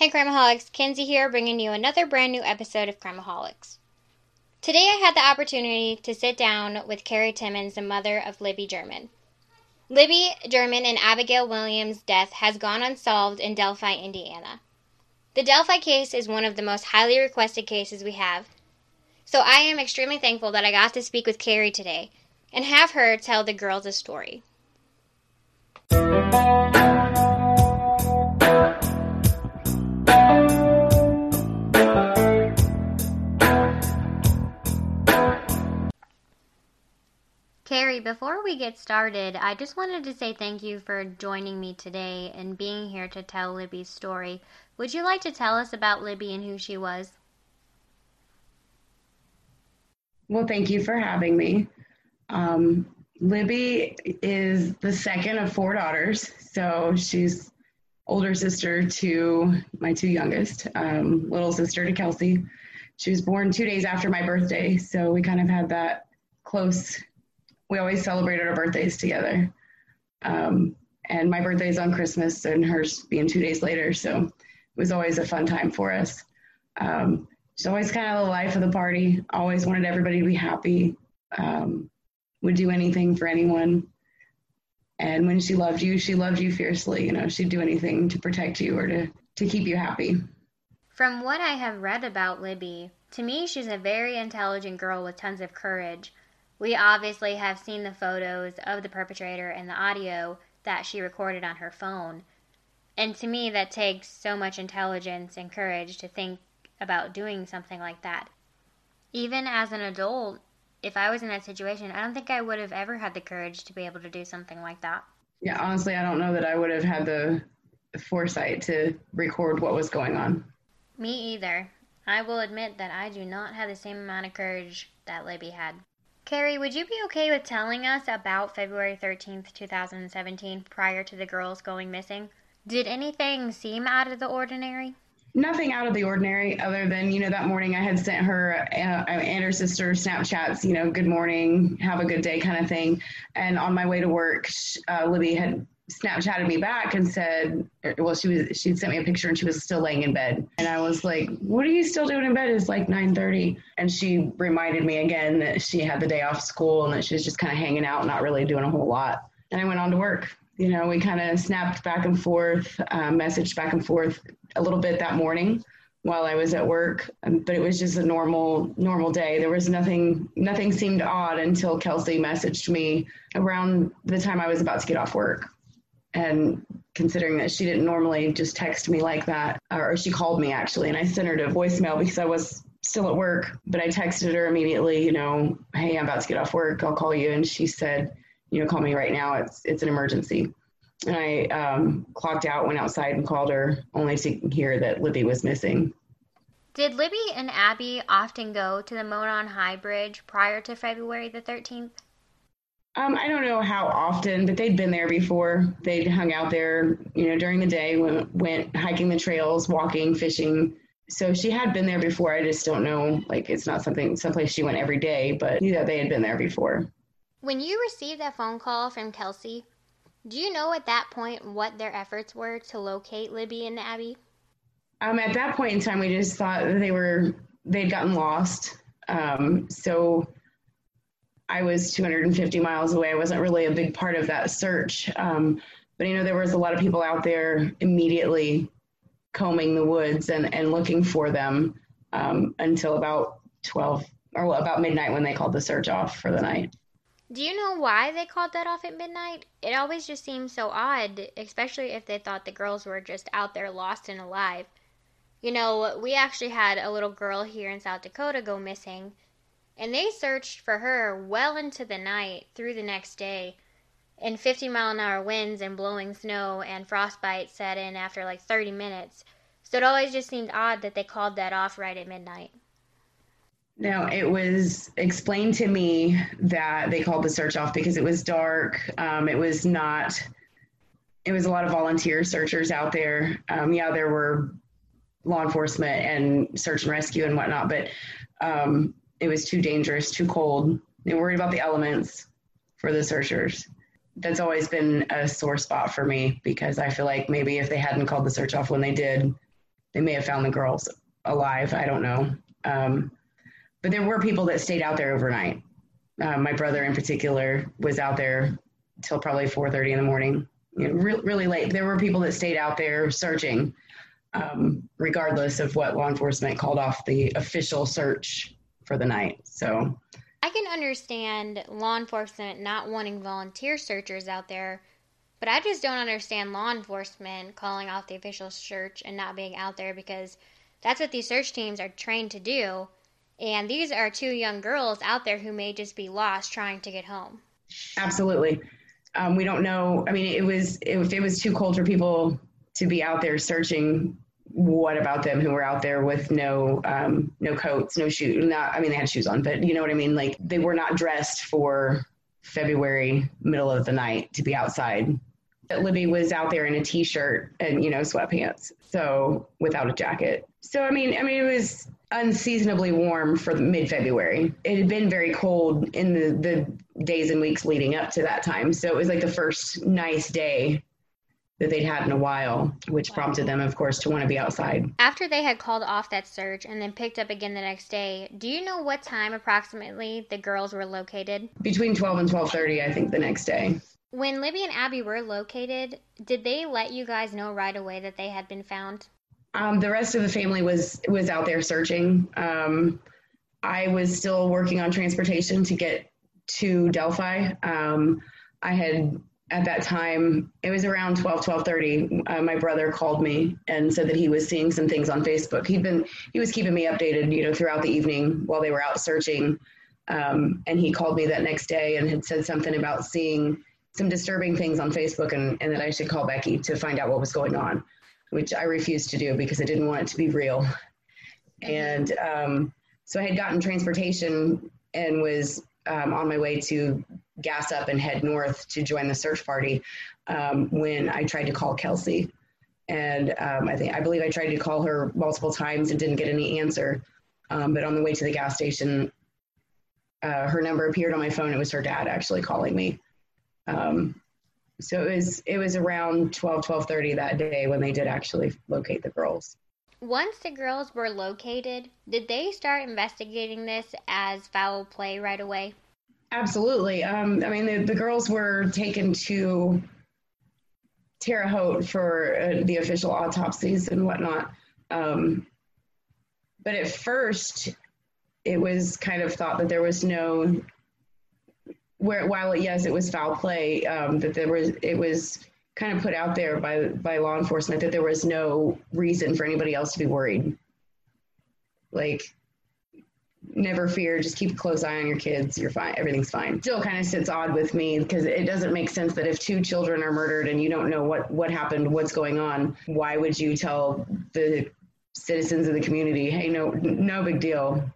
Hey Crimeaholics, Kinsey here bringing you another brand new episode of Crimeaholics. Today I had the opportunity to sit down with Carrie Timmons, the mother of Libby German. Libby German and Abigail Williams' death has gone unsolved in Delphi, Indiana. The Delphi case is one of the most highly requested cases we have, so I am extremely thankful that I got to speak with Carrie today and have her tell the girls a story. Carrie, before we get started, I just wanted to say thank you for joining me today and being here to tell Libby's story. Would you like to tell us about Libby and who she was? Well, thank you for having me. Um, Libby is the second of four daughters, so she's older sister to my two youngest, um, little sister to Kelsey. She was born two days after my birthday, so we kind of had that close we always celebrated our birthdays together. Um, and my birthday is on Christmas and hers being two days later. So it was always a fun time for us. Um, she's always kind of the life of the party, always wanted everybody to be happy, um, would do anything for anyone. And when she loved you, she loved you fiercely. You know, she'd do anything to protect you or to, to keep you happy. From what I have read about Libby, to me, she's a very intelligent girl with tons of courage. We obviously have seen the photos of the perpetrator and the audio that she recorded on her phone. And to me, that takes so much intelligence and courage to think about doing something like that. Even as an adult, if I was in that situation, I don't think I would have ever had the courage to be able to do something like that. Yeah, honestly, I don't know that I would have had the foresight to record what was going on. Me either. I will admit that I do not have the same amount of courage that Libby had. Carrie, would you be okay with telling us about February 13th, 2017, prior to the girls going missing? Did anything seem out of the ordinary? Nothing out of the ordinary, other than you know that morning I had sent her uh, and her sister Snapchats, you know, good morning, have a good day, kind of thing. And on my way to work, uh, Libby had Snapchatted me back and said, well, she was She'd sent me a picture and she was still laying in bed, and I was like, "What are you still doing in bed?" It's like 9:30, and she reminded me again that she had the day off school and that she was just kind of hanging out, not really doing a whole lot. And I went on to work. You know, we kind of snapped back and forth, uh, messaged back and forth a little bit that morning while I was at work, um, but it was just a normal normal day. There was nothing nothing seemed odd until Kelsey messaged me around the time I was about to get off work and considering that she didn't normally just text me like that, or she called me actually, and I sent her to voicemail because I was still at work, but I texted her immediately, you know, hey, I'm about to get off work. I'll call you. And she said, you know, call me right now. It's it's an emergency. And I um, clocked out, went outside, and called her, only to hear that Libby was missing. Did Libby and Abby often go to the Monon High Bridge prior to February the 13th? Um, I don't know how often, but they'd been there before. They'd hung out there, you know, during the day, went, went hiking the trails, walking, fishing. So she had been there before. I just don't know, like it's not something, someplace she went every day, but yeah, they had been there before. When you received that phone call from Kelsey, do you know at that point what their efforts were to locate Libby and Abby? Um, at that point in time, we just thought that they were they'd gotten lost. Um, so I was 250 miles away. I wasn't really a big part of that search. Um, but you know, there was a lot of people out there immediately combing the woods and, and looking for them um, until about 12 or well, about midnight when they called the search off for the night. Do you know why they called that off at midnight? It always just seems so odd, especially if they thought the girls were just out there lost and alive. You know, we actually had a little girl here in South Dakota go missing and they searched for her well into the night through the next day. And 50 mile an hour winds and blowing snow and frostbite set in after like 30 minutes. So it always just seemed odd that they called that off right at midnight. No, it was explained to me that they called the search off because it was dark. Um, it was not, it was a lot of volunteer searchers out there. Um, yeah, there were law enforcement and search and rescue and whatnot, but um, it was too dangerous, too cold. They worried about the elements for the searchers. That's always been a sore spot for me because I feel like maybe if they hadn't called the search off when they did, they may have found the girls alive. I don't know. Um, but there were people that stayed out there overnight. Uh, my brother, in particular, was out there till probably 4:30 in the morning. You know, re- really late. There were people that stayed out there searching, um, regardless of what law enforcement called off the official search for the night. So I can understand law enforcement not wanting volunteer searchers out there, but I just don't understand law enforcement calling off the official search and not being out there because that's what these search teams are trained to do. And these are two young girls out there who may just be lost trying to get home. Absolutely. Um, we don't know. I mean, it was if it was too cold for people to be out there searching. What about them who were out there with no um, no coats, no shoes? Not, I mean, they had shoes on, but you know what I mean. Like they were not dressed for February, middle of the night, to be outside. That Libby was out there in a t-shirt and you know sweatpants, so without a jacket. So I mean, I mean, it was unseasonably warm for mid-February. It had been very cold in the, the days and weeks leading up to that time. So it was like the first nice day that they'd had in a while, which prompted them, of course, to want to be outside. After they had called off that search and then picked up again the next day, do you know what time approximately the girls were located? Between 12 and 12:30, I think, the next day. When Libby and Abby were located, did they let you guys know right away that they had been found? Um, the rest of the family was was out there searching. Um, I was still working on transportation to get to Delphi. Um, I had at that time it was around 12 12:30 uh, my brother called me and said that he was seeing some things on Facebook. He'd been he was keeping me updated, you know, throughout the evening while they were out searching. Um, and he called me that next day and had said something about seeing some disturbing things on Facebook and, and that I should call Becky to find out what was going on which I refused to do because I didn't want it to be real. And um, so I had gotten transportation and was um, on my way to gas up and head north to join the search party um, when I tried to call Kelsey. And um, I think I believe I tried to call her multiple times and didn't get any answer. Um, but on the way to the gas station, uh, her number appeared on my phone. It was her dad actually calling me. Um, so it was it was around 12 12:30 that day when they did actually locate the girls. Once the girls were located, did they start investigating this as foul play right away? Absolutely. Um, I mean, the, the girls were taken to Terre Haute for uh, the official autopsies and whatnot. Um, but at first, it was kind of thought that there was no where while yes, it was foul play, um, that there was it was kind of put out there by by law enforcement that there was no reason for anybody else to be worried. Like, never fear. Just keep a close eye on your kids. You're fine. Everything's fine. Still, kind of sits odd with me because it doesn't make sense that if two children are murdered and you don't know what what happened, what's going on, why would you tell the citizens of the community, hey, no, no big deal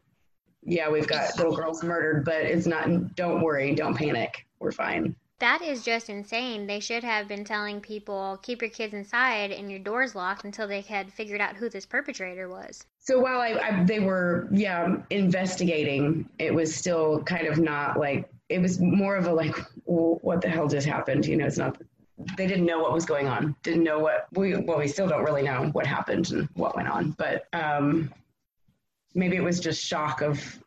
yeah, we've got little girls murdered, but it's not, don't worry, don't panic. We're fine. That is just insane. They should have been telling people, keep your kids inside and your doors locked until they had figured out who this perpetrator was. So while I, I they were, yeah, investigating, it was still kind of not like, it was more of a like, well, what the hell just happened? You know, it's not, they didn't know what was going on. Didn't know what, we, well, we still don't really know what happened and what went on. But, um, maybe it was just shock of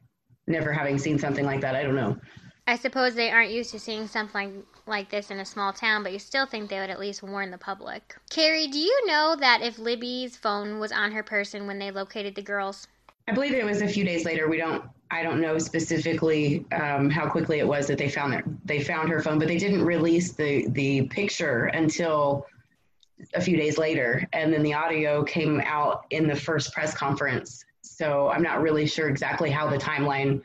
never having seen something like that. I don't know. I suppose they aren't used to seeing something like this in a small town, but you still think they would at least warn the public. Carrie, do you know that if Libby's phone was on her person when they located the girls? I believe it was a few days later. We don't. I don't know specifically um, how quickly it was that they found their, they found her phone, but they didn't release the the picture until a few days later, and then the audio came out in the first press conference so I'm not really sure exactly how the timeline,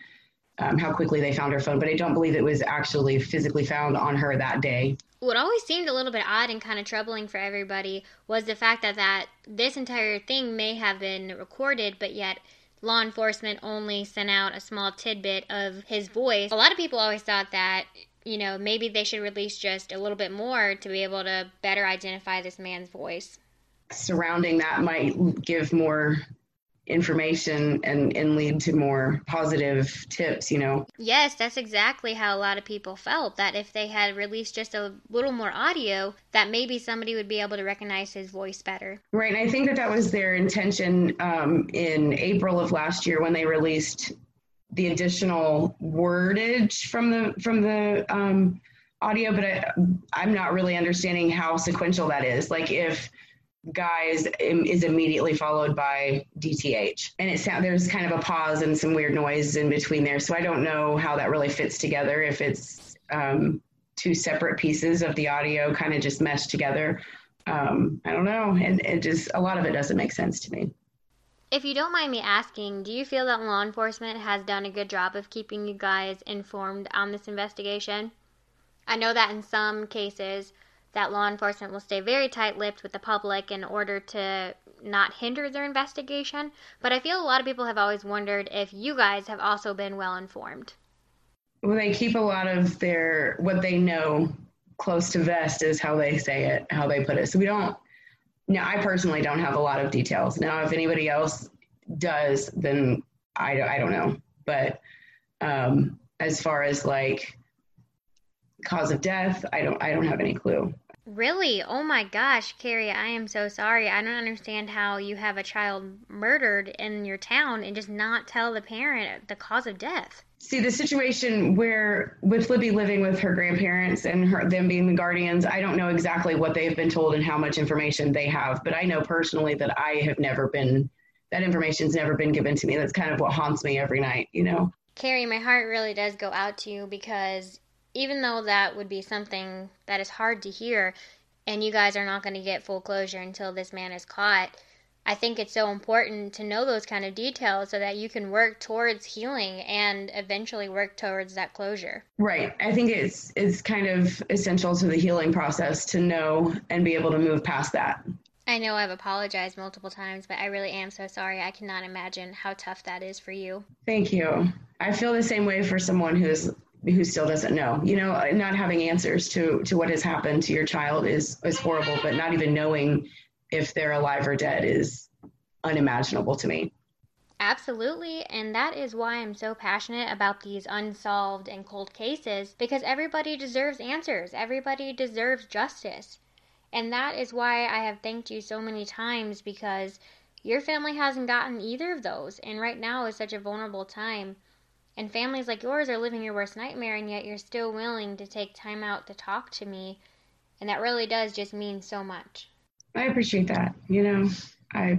um, how quickly they found her phone, but I don't believe it was actually physically found on her that day. What always seemed a little bit odd and kind of troubling for everybody was the fact that, that this entire thing may have been recorded, but yet law enforcement only sent out a small tidbit of his voice. A lot of people always thought that, you know, maybe they should release just a little bit more to be able to better identify this man's voice. Surrounding that might give more information and and lead to more positive tips you know? Yes that's exactly how a lot of people felt that if they had released just a little more audio that maybe somebody would be able to recognize his voice better. Right and i think that that was their intention um, in april of last year when they released the additional wordage from the from the um, audio but I, i'm not really understanding how sequential that is. Like if guys is immediately followed by DTH. And it sound there's kind of a pause and some weird noise in between there. So I don't know how that really fits together if it's um, two separate pieces of the audio kind of just meshed together. Um, I don't know. And it just a lot of it doesn't make sense to me. If you don't mind me asking, do you feel that law enforcement has done a good job of keeping you guys informed on this investigation? I know that in some cases that law enforcement will stay very tight lipped with the public in order to not hinder their investigation. But I feel a lot of people have always wondered if you guys have also been well informed. Well, they keep a lot of their what they know close to vest is how they say it, how they put it. So we don't. Now, I personally don't have a lot of details. Now, if anybody else does, then I, I don't know. But um, as far as like cause of death, I don't I don't have any clue. Really? Oh my gosh, Carrie, I am so sorry. I don't understand how you have a child murdered in your town and just not tell the parent the cause of death. See, the situation where with Libby living with her grandparents and her, them being the guardians, I don't know exactly what they've been told and how much information they have, but I know personally that I have never been, that information's never been given to me. That's kind of what haunts me every night, you know? Carrie, my heart really does go out to you because even though that would be something that is hard to hear, and you guys are not going to get full closure until this man is caught, I think it's so important to know those kind of details so that you can work towards healing and eventually work towards that closure. Right. I think it's it's kind of essential to the healing process to know and be able to move past that. I know I've apologized multiple times, but I really am so sorry. I cannot imagine how tough that is for you. Thank you. I feel the same way for someone who's who still doesn't know. You know, not having answers to to what has happened to your child is is horrible, but not even knowing if they're alive or dead is unimaginable to me. Absolutely, and that is why I'm so passionate about these unsolved and cold cases because everybody deserves answers. Everybody deserves justice. And that is why I have thanked you so many times because your family hasn't gotten either of those. And right now is such a vulnerable time. And families like yours are living your worst nightmare, and yet you're still willing to take time out to talk to me. And that really does just mean so much. I appreciate that. You know, I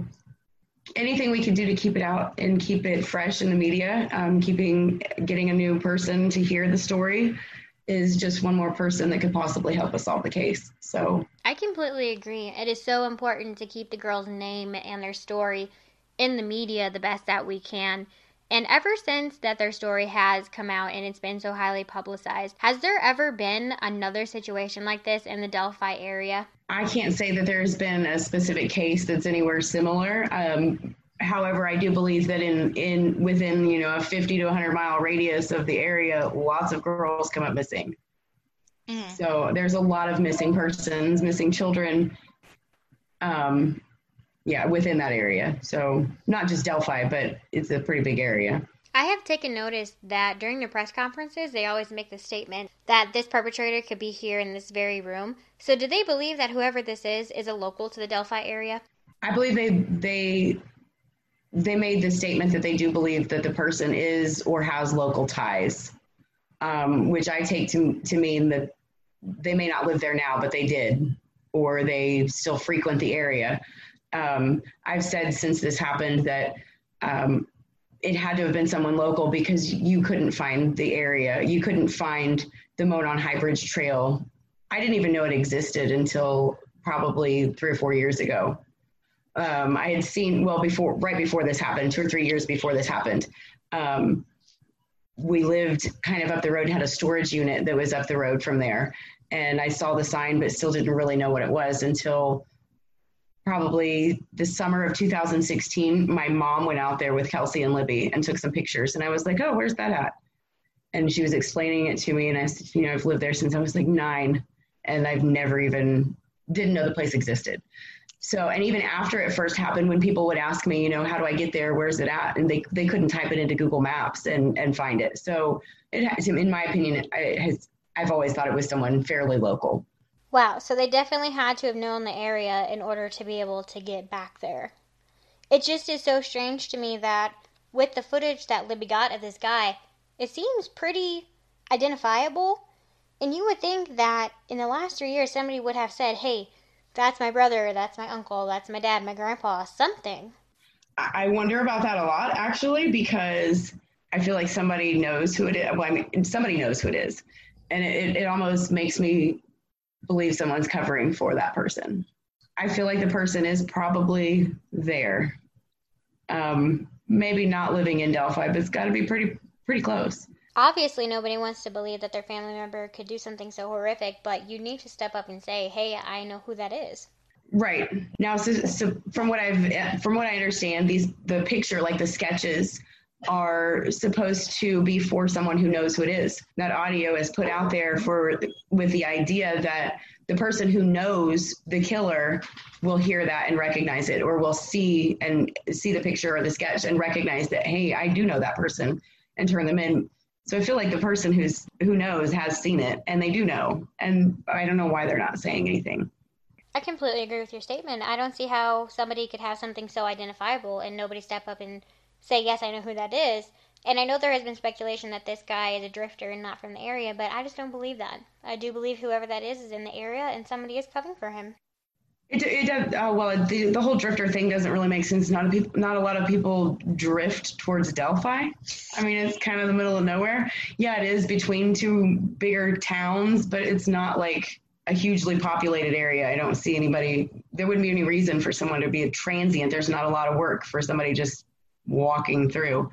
anything we can do to keep it out and keep it fresh in the media, um, keeping getting a new person to hear the story is just one more person that could possibly help us solve the case. So I completely agree. It is so important to keep the girl's name and their story in the media the best that we can and ever since that their story has come out and it's been so highly publicized, has there ever been another situation like this in the Delphi area? I can't say that there's been a specific case that's anywhere similar. Um, however, I do believe that in in within you know a 50 to 100 mile radius of the area, lots of girls come up missing. Mm. So there's a lot of missing persons, missing children. Um, yeah, within that area. So not just Delphi, but it's a pretty big area. I have taken notice that during the press conferences, they always make the statement that this perpetrator could be here in this very room. So, do they believe that whoever this is is a local to the Delphi area? I believe they they they made the statement that they do believe that the person is or has local ties, um, which I take to to mean that they may not live there now, but they did, or they still frequent the area um, I've said since this happened that um, it had to have been someone local because you couldn't find the area. You couldn't find the Monon High Bridge Trail. I didn't even know it existed until probably three or four years ago. Um, I had seen, well, before, right before this happened, two or three years before this happened. Um, we lived kind of up the road, had a storage unit that was up the road from there. And I saw the sign, but still didn't really know what it was until probably the summer of 2016, my mom went out there with Kelsey and Libby and took some pictures. And I was like, oh, where's that at? And she was explaining it to me. And I said, you know, I've lived there since I was like nine and I've never even didn't know the place existed. So, and even after it first happened, when people would ask me, you know, how do I get there? Where's it at? And they, they couldn't type it into Google Maps and, and find it. So, it has, in my opinion, it has, I've always thought it was someone fairly local. Wow. So they definitely had to have known the area in order to be able to get back there. It just is so strange to me that with the footage that Libby got of this guy, it seems pretty identifiable. And you would think that in the last three years, somebody would have said, hey, that's my brother, that's my uncle, that's my dad, my grandpa, something. I wonder about that a lot, actually, because I feel like somebody knows who it is. Well, I mean, somebody knows who it is. And it, it almost makes me believe someone's covering for that person. I feel like the person is probably there. Um, maybe not living in Delphi, but it's got to be pretty pretty close. Obviously, nobody wants to believe that their family member could do something so horrific, but you need to step up and say, "Hey, I know who that is." Right now, so, so from what I've from what I understand, these the picture, like the sketches, are supposed to be for someone who knows who it is. That audio is put out there for with the idea that the person who knows the killer will hear that and recognize it or will see and see the picture or the sketch and recognize that hey i do know that person and turn them in. So i feel like the person who's who knows has seen it and they do know. And i don't know why they're not saying anything. I completely agree with your statement. I don't see how somebody could have something so identifiable and nobody step up and say yes i know who that is and I know there has been speculation that this guy is a drifter and not from the area, but I just don't believe that. I do believe whoever that is is in the area and somebody is covering for him. It, it does. Uh, well, the, the whole drifter thing doesn't really make sense. Not a people, not a lot of people drift towards Delphi. I mean, it's kind of the middle of nowhere. Yeah, it is between two bigger towns, but it's not like a hugely populated area. I don't see anybody. There wouldn't be any reason for someone to be a transient. There's not a lot of work for somebody just walking through.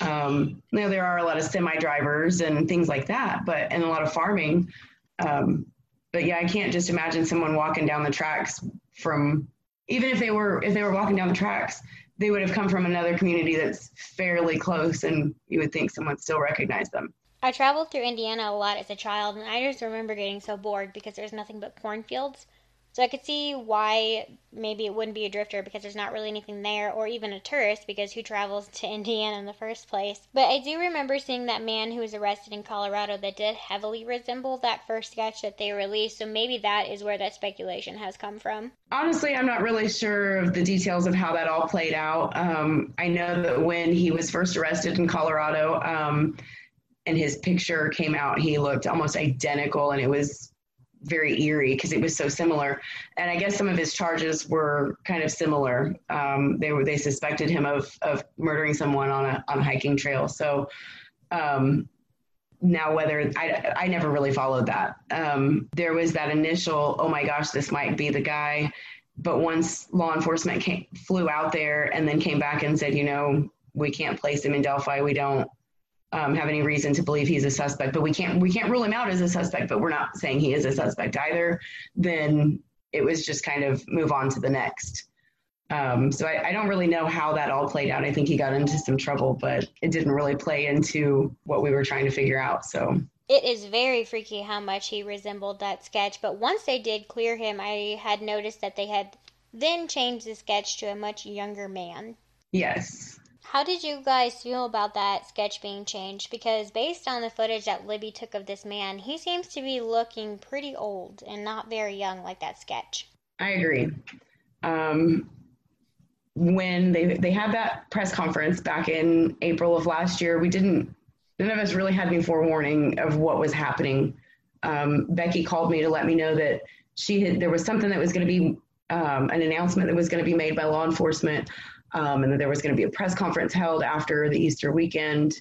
Um, you know, there are a lot of semi drivers and things like that, but and a lot of farming. Um, but yeah, I can't just imagine someone walking down the tracks from even if they were if they were walking down the tracks, they would have come from another community that's fairly close, and you would think someone still recognized them. I traveled through Indiana a lot as a child, and I just remember getting so bored because there's nothing but cornfields. So I could see why maybe it wouldn't be a drifter because there's not really anything there, or even a tourist because who travels to Indiana in the first place. But I do remember seeing that man who was arrested in Colorado that did heavily resemble that first sketch that they released. So maybe that is where that speculation has come from. Honestly, I'm not really sure of the details of how that all played out. Um, I know that when he was first arrested in Colorado, um, and his picture came out, he looked almost identical, and it was very eerie because it was so similar. And I guess some of his charges were kind of similar. Um, they were they suspected him of of murdering someone on a on a hiking trail. So um, now whether I I never really followed that. Um, there was that initial oh my gosh this might be the guy, but once law enforcement came, flew out there and then came back and said you know we can't place him in Delphi we don't um, have any reason to believe he's a suspect, but we can't we can't rule him out as a suspect, but we're not saying he is a suspect either. Then it was just kind of move on to the next. Um, so I, I, don't really know how that all played out. I think he got into some trouble, but it didn't really play into what we were trying to figure out. So it is very freaky how much he resembled that sketch. But once they did clear him, I had noticed that they had then changed the sketch to a much younger man. Yes. How did you guys feel about that sketch being changed? Because based on the footage that Libby took of this man, he seems to be looking pretty old and not very young like that sketch. I agree. Um, when they they had that press conference back in April of last year, we didn't none of us really had any forewarning of what was happening. Um, Becky called me to let me know that she had there was something that was going to be um, an announcement that was going to be made by law enforcement um, and that there was going to be a press conference held after the Easter weekend,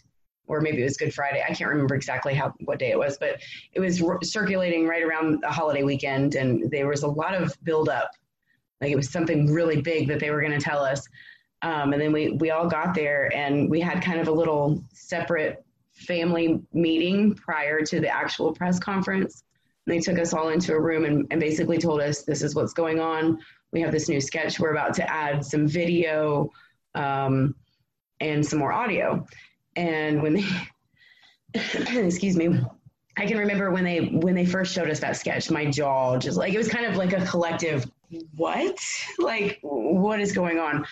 or maybe it was Good Friday. I can't remember exactly how what day it was, but it was r- circulating right around the holiday weekend, and there was a lot of buildup. Like it was something really big that they were going to tell us. Um, and then we we all got there, and we had kind of a little separate family meeting prior to the actual press conference. And they took us all into a room and, and basically told us this is what's going on we have this new sketch. We're about to add some video um, and some more audio. And when they, excuse me, I can remember when they when they first showed us that sketch, my jaw just like it was kind of like a collective what? Like, what is going on?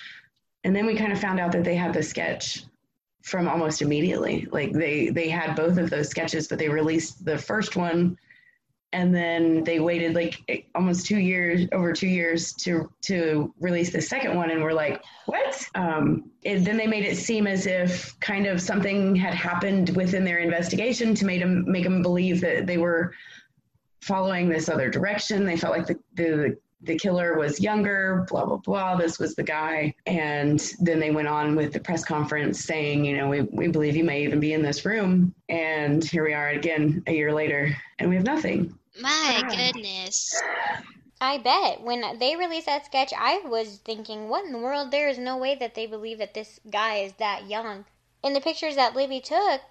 And then we kind of found out that they had the sketch from almost immediately. Like they they had both of those sketches, but they released the first one and then they waited like almost two years over two years to to release the second one and we're like what? Um, then they made it seem as if kind of something had happened within their investigation to make them make them believe that they were following this other direction. They felt like the, the the killer was younger, blah, blah, blah. This was the guy. And then they went on with the press conference saying, you know, we, we believe he may even be in this room. And here we are again a year later, and we have nothing. My goodness. I bet. When they released that sketch, I was thinking, what in the world? There is no way that they believe that this guy is that young. In the pictures that Libby took,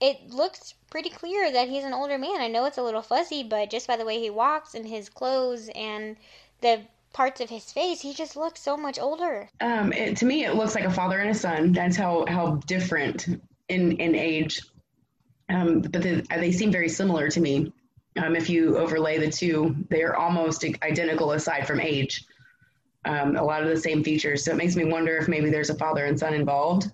it looks pretty clear that he's an older man. I know it's a little fuzzy, but just by the way he walks and his clothes and the parts of his face, he just looks so much older. Um, it, to me, it looks like a father and a son. That's how how different in in age. Um, but the, they seem very similar to me. Um, if you overlay the two, they are almost identical aside from age. Um, a lot of the same features. So it makes me wonder if maybe there's a father and son involved.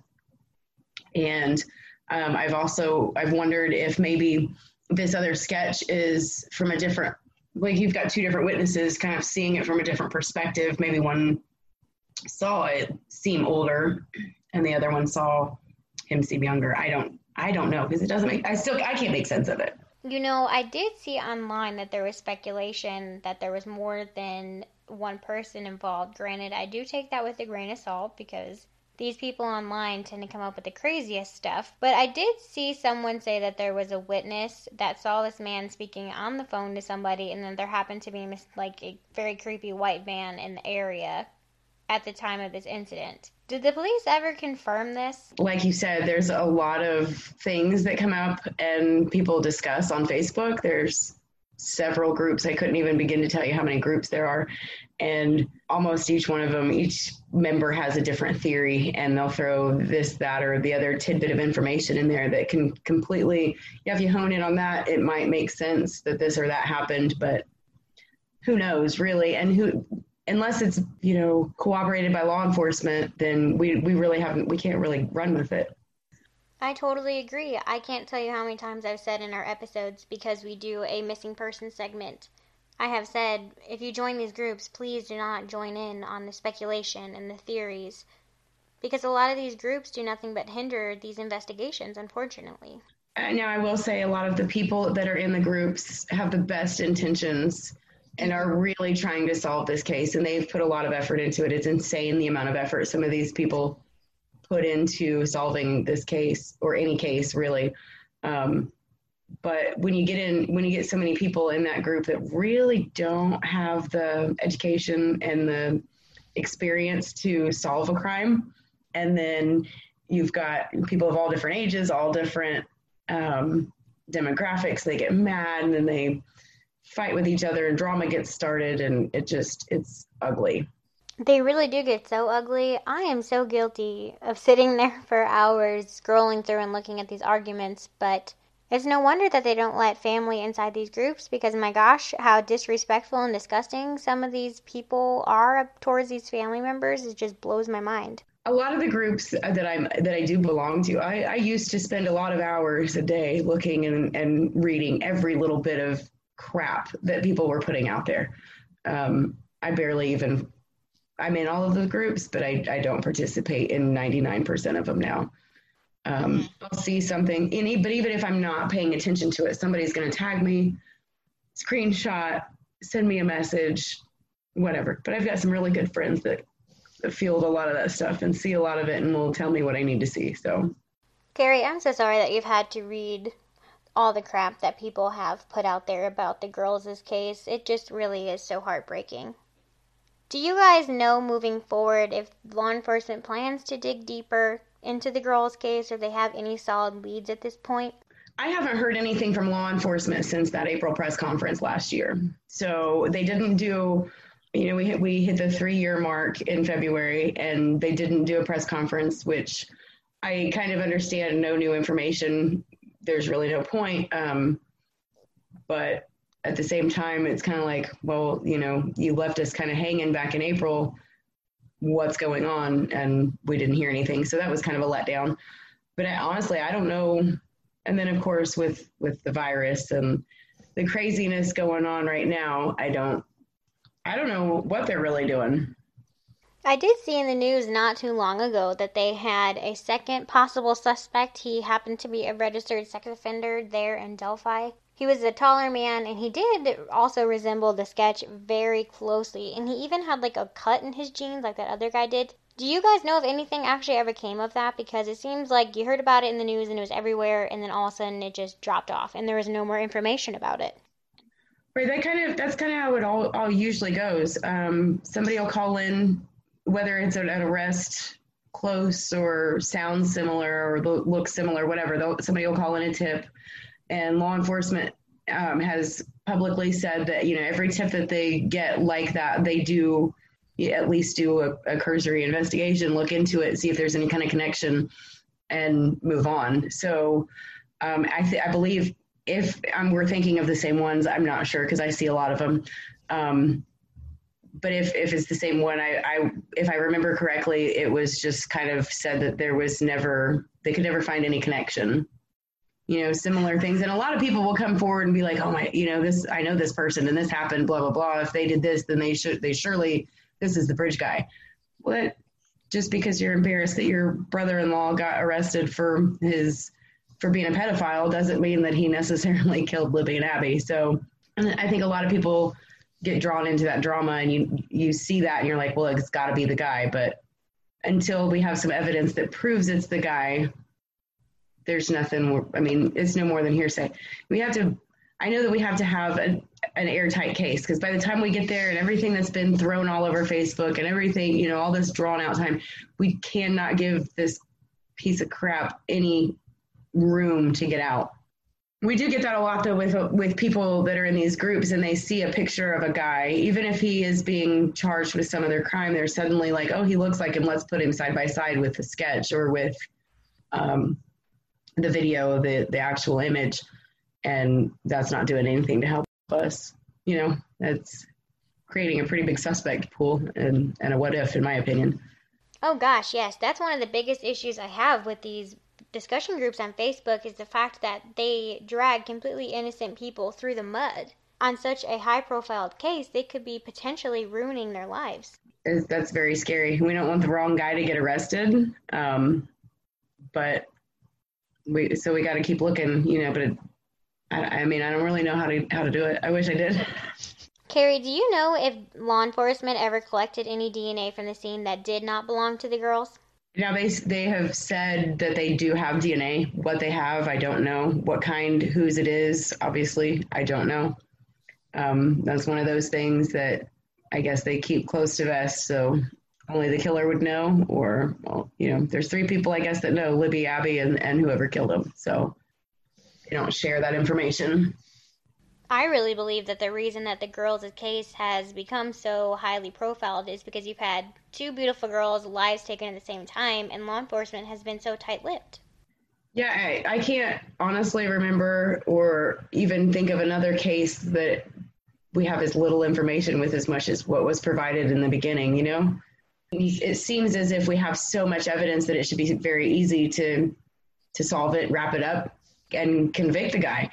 And um, I've also I've wondered if maybe this other sketch is from a different like you've got two different witnesses kind of seeing it from a different perspective. Maybe one saw it seem older and the other one saw him seem younger. I don't I don't know because it doesn't make I still I can't make sense of it. You know, I did see online that there was speculation that there was more than one person involved. Granted, I do take that with a grain of salt because these people online tend to come up with the craziest stuff. But I did see someone say that there was a witness that saw this man speaking on the phone to somebody, and then there happened to be like a very creepy white van in the area at the time of this incident. Did the police ever confirm this? Like you said, there's a lot of things that come up and people discuss on Facebook. There's several groups. I couldn't even begin to tell you how many groups there are. And almost each one of them, each member has a different theory, and they'll throw this, that, or the other tidbit of information in there that can completely, yeah, if you hone in on that, it might make sense that this or that happened, but who knows really? And who, unless it's, you know, corroborated by law enforcement, then we, we really haven't, we can't really run with it. I totally agree. I can't tell you how many times I've said in our episodes because we do a missing person segment. I have said if you join these groups, please do not join in on the speculation and the theories because a lot of these groups do nothing but hinder these investigations, unfortunately. Now, I will say a lot of the people that are in the groups have the best intentions and are really trying to solve this case, and they've put a lot of effort into it. It's insane the amount of effort some of these people put into solving this case or any case really. Um, but when you get in, when you get so many people in that group that really don't have the education and the experience to solve a crime, and then you've got people of all different ages, all different um, demographics, they get mad and then they fight with each other and drama gets started and it just it's ugly they really do get so ugly. I am so guilty of sitting there for hours scrolling through and looking at these arguments, but it's no wonder that they don't let family inside these groups because my gosh, how disrespectful and disgusting some of these people are towards these family members it just blows my mind. A lot of the groups that I'm that I do belong to, I, I used to spend a lot of hours a day looking and, and reading every little bit of crap that people were putting out there. Um, I barely even I'm in all of the groups, but I, I don't participate in 99% of them now. Um, mm-hmm. I'll see something, any, but even if I'm not paying attention to it, somebody's going to tag me, screenshot, send me a message, whatever. But I've got some really good friends that, that field a lot of that stuff and see a lot of it and will tell me what I need to see. So, Carrie, I'm so sorry that you've had to read all the crap that people have put out there about the girls' case. It just really is so heartbreaking. Do you guys know moving forward if law enforcement plans to dig deeper into the girl's case or they have any solid leads at this point? I haven't heard anything from law enforcement since that April press conference last year. So they didn't do, you know, we hit, we hit the three year mark in February and they didn't do a press conference, which I kind of understand no new information. There's really no point. Um, but at the same time, it's kind of like, well, you know, you left us kind of hanging back in April. What's going on? And we didn't hear anything. So that was kind of a letdown. But I, honestly, I don't know. And then, of course, with with the virus and the craziness going on right now, I don't, I don't know what they're really doing. I did see in the news not too long ago that they had a second possible suspect. He happened to be a registered sex offender there in Delphi. He was a taller man and he did also resemble the sketch very closely. And he even had like a cut in his jeans like that other guy did. Do you guys know if anything actually ever came of that? Because it seems like you heard about it in the news and it was everywhere, and then all of a sudden it just dropped off, and there was no more information about it. Right. That kind of that's kind of how it all all usually goes. Um, somebody will call in, whether it's an arrest close or sounds similar or looks similar, whatever. Somebody will call in a tip, and law enforcement um, has publicly said that you know every tip that they get like that, they do at least do a, a cursory investigation, look into it, see if there's any kind of connection, and move on. So um, I, th- I believe if um, we're thinking of the same ones, I'm not sure because I see a lot of them. Um, but if, if it's the same one, I, I if I remember correctly, it was just kind of said that there was never they could never find any connection. You know, similar things, and a lot of people will come forward and be like, "Oh my, you know, this I know this person, and this happened, blah blah blah. If they did this, then they should they surely this is the bridge guy. What? Just because you're embarrassed that your brother-in-law got arrested for his for being a pedophile doesn't mean that he necessarily killed Libby and Abby. So, I think a lot of people get drawn into that drama, and you you see that, and you're like, well, it's got to be the guy. But until we have some evidence that proves it's the guy, there's nothing. I mean, it's no more than hearsay. We have to. I know that we have to have a, an airtight case because by the time we get there and everything that's been thrown all over Facebook and everything, you know, all this drawn out time, we cannot give this piece of crap any room to get out. We do get that a lot though with with people that are in these groups and they see a picture of a guy, even if he is being charged with some other crime, they're suddenly like, "Oh, he looks like him. Let's put him side by side with the sketch or with um, the video, the the actual image." And that's not doing anything to help us. You know, it's creating a pretty big suspect pool and, and a what if, in my opinion. Oh gosh, yes, that's one of the biggest issues I have with these discussion groups on Facebook is the fact that they drag completely innocent people through the mud. On such a high profile case, they could be potentially ruining their lives. That's very scary. We don't want the wrong guy to get arrested. Um, but we, so we got to keep looking, you know, but it, I, I mean, I don't really know how to how to do it. I wish I did. Carrie, do you know if law enforcement ever collected any DNA from the scene that did not belong to the girls? Now they they have said that they do have DNA. What they have, I don't know. What kind, whose it is, obviously, I don't know. Um, that's one of those things that I guess they keep close to vest, so only the killer would know. Or, well, you know, there's three people I guess that know: Libby, Abby, and and whoever killed him. So they don't share that information. I really believe that the reason that the girls' case has become so highly profiled is because you've had two beautiful girls' lives taken at the same time, and law enforcement has been so tight lipped. Yeah, I, I can't honestly remember or even think of another case that we have as little information with as much as what was provided in the beginning, you know? It seems as if we have so much evidence that it should be very easy to to solve it, wrap it up, and convict the guy.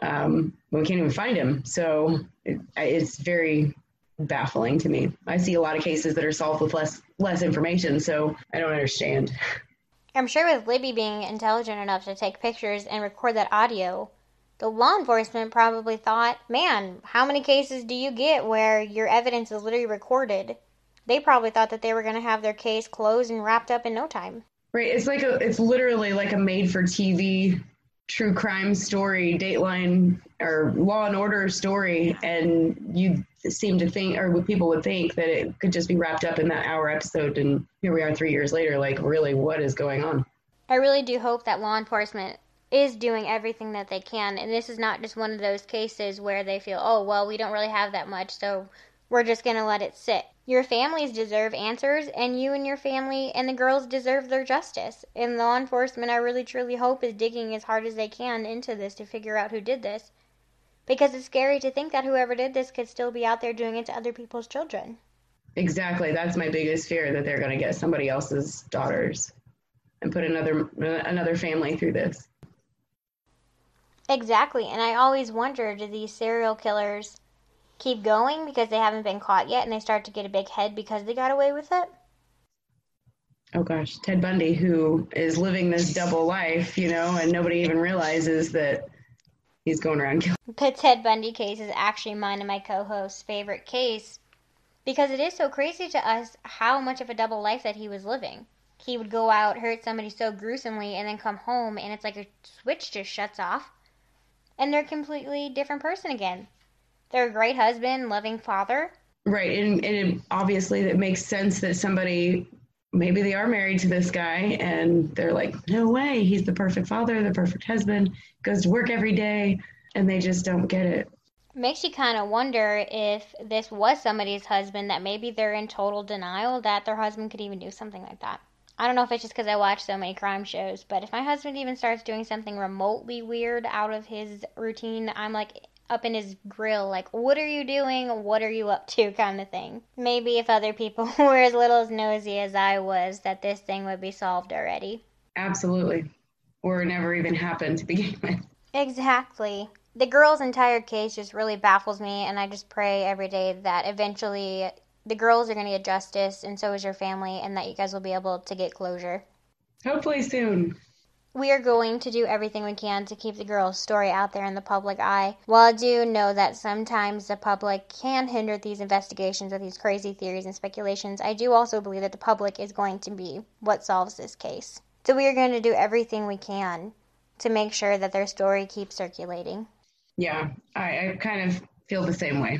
Um, we can't even find him. So it, it's very baffling to me. I see a lot of cases that are solved with less less information, so I don't understand. I'm sure with Libby being intelligent enough to take pictures and record that audio, the law enforcement probably thought, man, how many cases do you get where your evidence is literally recorded? They probably thought that they were going to have their case closed and wrapped up in no time. Right. It's like a, it's literally like a made for TV true crime story, Dateline or Law and Order story, and you seem to think, or people would think, that it could just be wrapped up in that hour episode. And here we are, three years later. Like, really, what is going on? I really do hope that law enforcement is doing everything that they can, and this is not just one of those cases where they feel, oh, well, we don't really have that much, so we're just going to let it sit. Your families deserve answers, and you and your family and the girls deserve their justice. And law enforcement, I really truly hope, is digging as hard as they can into this to figure out who did this. Because it's scary to think that whoever did this could still be out there doing it to other people's children. Exactly. That's my biggest fear that they're going to get somebody else's daughters and put another another family through this. Exactly. And I always wonder do these serial killers keep going because they haven't been caught yet and they start to get a big head because they got away with it? Oh gosh, Ted Bundy, who is living this double life, you know, and nobody even realizes that he's going around killing. The Ted Bundy case is actually mine and my co host's favorite case because it is so crazy to us how much of a double life that he was living. He would go out, hurt somebody so gruesomely, and then come home, and it's like a switch just shuts off, and they're a completely different person again. They're a great husband, loving father. Right, and, and obviously that makes sense that somebody maybe they are married to this guy and they're like, no way, he's the perfect father, the perfect husband, goes to work every day, and they just don't get it. Makes you kind of wonder if this was somebody's husband that maybe they're in total denial that their husband could even do something like that. I don't know if it's just because I watch so many crime shows, but if my husband even starts doing something remotely weird out of his routine, I'm like, up in his grill, like, what are you doing? What are you up to? kind of thing. Maybe if other people were as little as nosy as I was, that this thing would be solved already. Absolutely. Or it never even happened to begin with. Exactly. The girl's entire case just really baffles me, and I just pray every day that eventually the girls are going to get justice, and so is your family, and that you guys will be able to get closure. Hopefully soon. We are going to do everything we can to keep the girl's story out there in the public eye. While I do know that sometimes the public can hinder these investigations with these crazy theories and speculations, I do also believe that the public is going to be what solves this case. So we are going to do everything we can to make sure that their story keeps circulating. Yeah, I, I kind of feel the same way.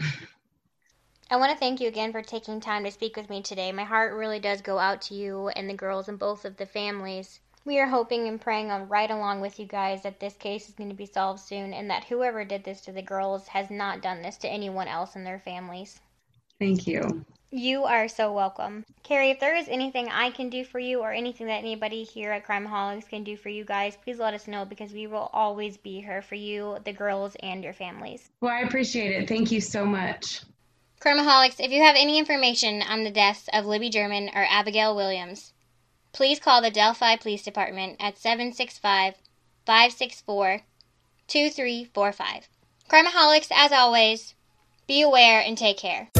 I want to thank you again for taking time to speak with me today. My heart really does go out to you and the girls and both of the families. We are hoping and praying on right along with you guys that this case is going to be solved soon and that whoever did this to the girls has not done this to anyone else in their families. Thank you. You are so welcome. Carrie, if there is anything I can do for you or anything that anybody here at Crime Crimeaholics can do for you guys, please let us know because we will always be here for you, the girls, and your families. Well, I appreciate it. Thank you so much. Crimeaholics, if you have any information on the deaths of Libby German or Abigail Williams, please call the Delphi Police Department at 765 564 2345. Crimeaholics, as always, be aware and take care.